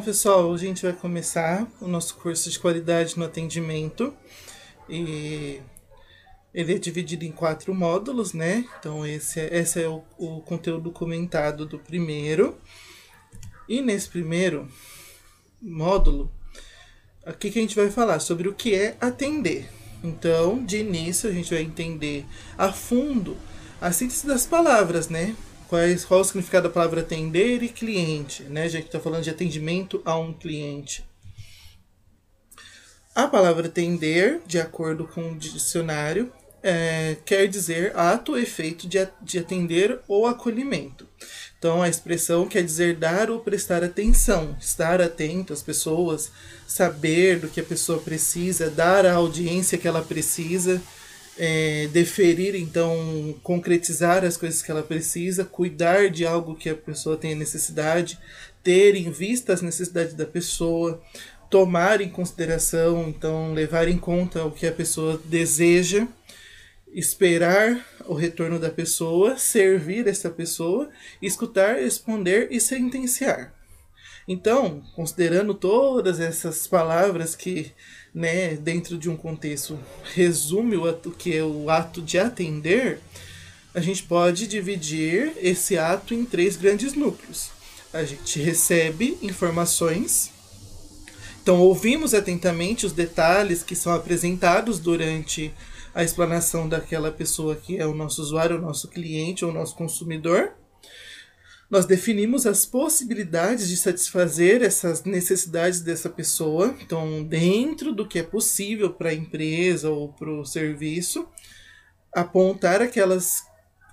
pessoal, hoje a gente vai começar o nosso curso de qualidade no atendimento. E ele é dividido em quatro módulos, né? Então, esse é, esse é o, o conteúdo comentado do primeiro. E nesse primeiro módulo, aqui que a gente vai falar sobre o que é atender. Então, de início, a gente vai entender a fundo a síntese das palavras, né? Quais, qual o significado da palavra atender e cliente, né? Já que está falando de atendimento a um cliente. A palavra atender, de acordo com o dicionário, é, quer dizer ato ou efeito de, de atender ou acolhimento. Então, a expressão quer dizer dar ou prestar atenção, estar atento às pessoas, saber do que a pessoa precisa, dar a audiência que ela precisa, é, deferir, então, concretizar as coisas que ela precisa, cuidar de algo que a pessoa tem necessidade, ter em vista as necessidades da pessoa, tomar em consideração, então, levar em conta o que a pessoa deseja esperar o retorno da pessoa, servir essa pessoa, escutar, responder e sentenciar. Então, considerando todas essas palavras que, né, dentro de um contexto resume o ato, que é o ato de atender, a gente pode dividir esse ato em três grandes núcleos. A gente recebe informações, então ouvimos atentamente os detalhes que são apresentados durante a explanação daquela pessoa que é o nosso usuário, o nosso cliente ou o nosso consumidor. Nós definimos as possibilidades de satisfazer essas necessidades dessa pessoa, então, dentro do que é possível para a empresa ou para o serviço, apontar aquelas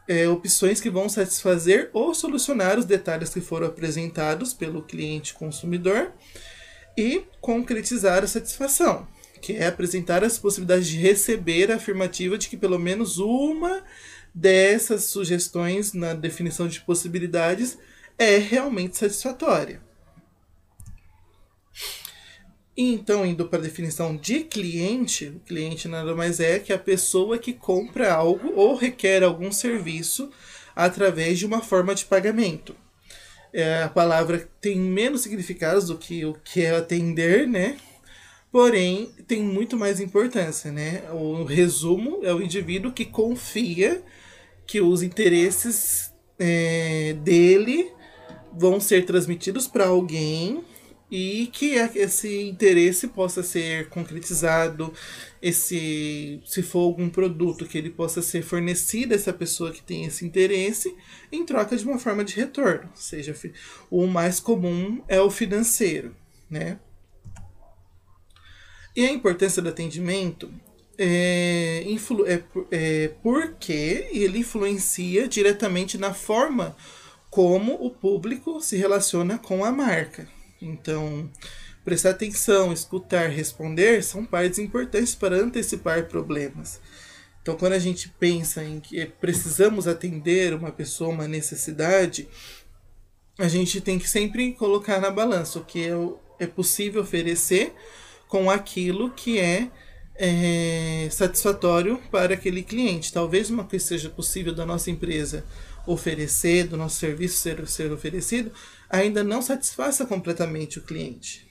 é, opções que vão satisfazer ou solucionar os detalhes que foram apresentados pelo cliente consumidor e concretizar a satisfação que é apresentar as possibilidades de receber a afirmativa de que pelo menos uma dessas sugestões na definição de possibilidades é realmente satisfatória. Então, indo para a definição de cliente, o cliente nada mais é que a pessoa que compra algo ou requer algum serviço através de uma forma de pagamento. É, a palavra tem menos significados do que o que é atender, né? Porém, tem muito mais importância, né? O resumo é o indivíduo que confia que os interesses é, dele vão ser transmitidos para alguém e que esse interesse possa ser concretizado, esse se for algum produto que ele possa ser fornecido a essa pessoa que tem esse interesse em troca de uma forma de retorno, seja o mais comum é o financeiro, né? E a importância do atendimento é, influ, é, é porque ele influencia diretamente na forma como o público se relaciona com a marca. Então, prestar atenção, escutar, responder são partes importantes para antecipar problemas. Então, quando a gente pensa em que precisamos atender uma pessoa, uma necessidade, a gente tem que sempre colocar na balança o que é, é possível oferecer com aquilo que é, é satisfatório para aquele cliente. Talvez uma coisa seja possível da nossa empresa oferecer, do nosso serviço ser, ser oferecido, ainda não satisfaça completamente o cliente.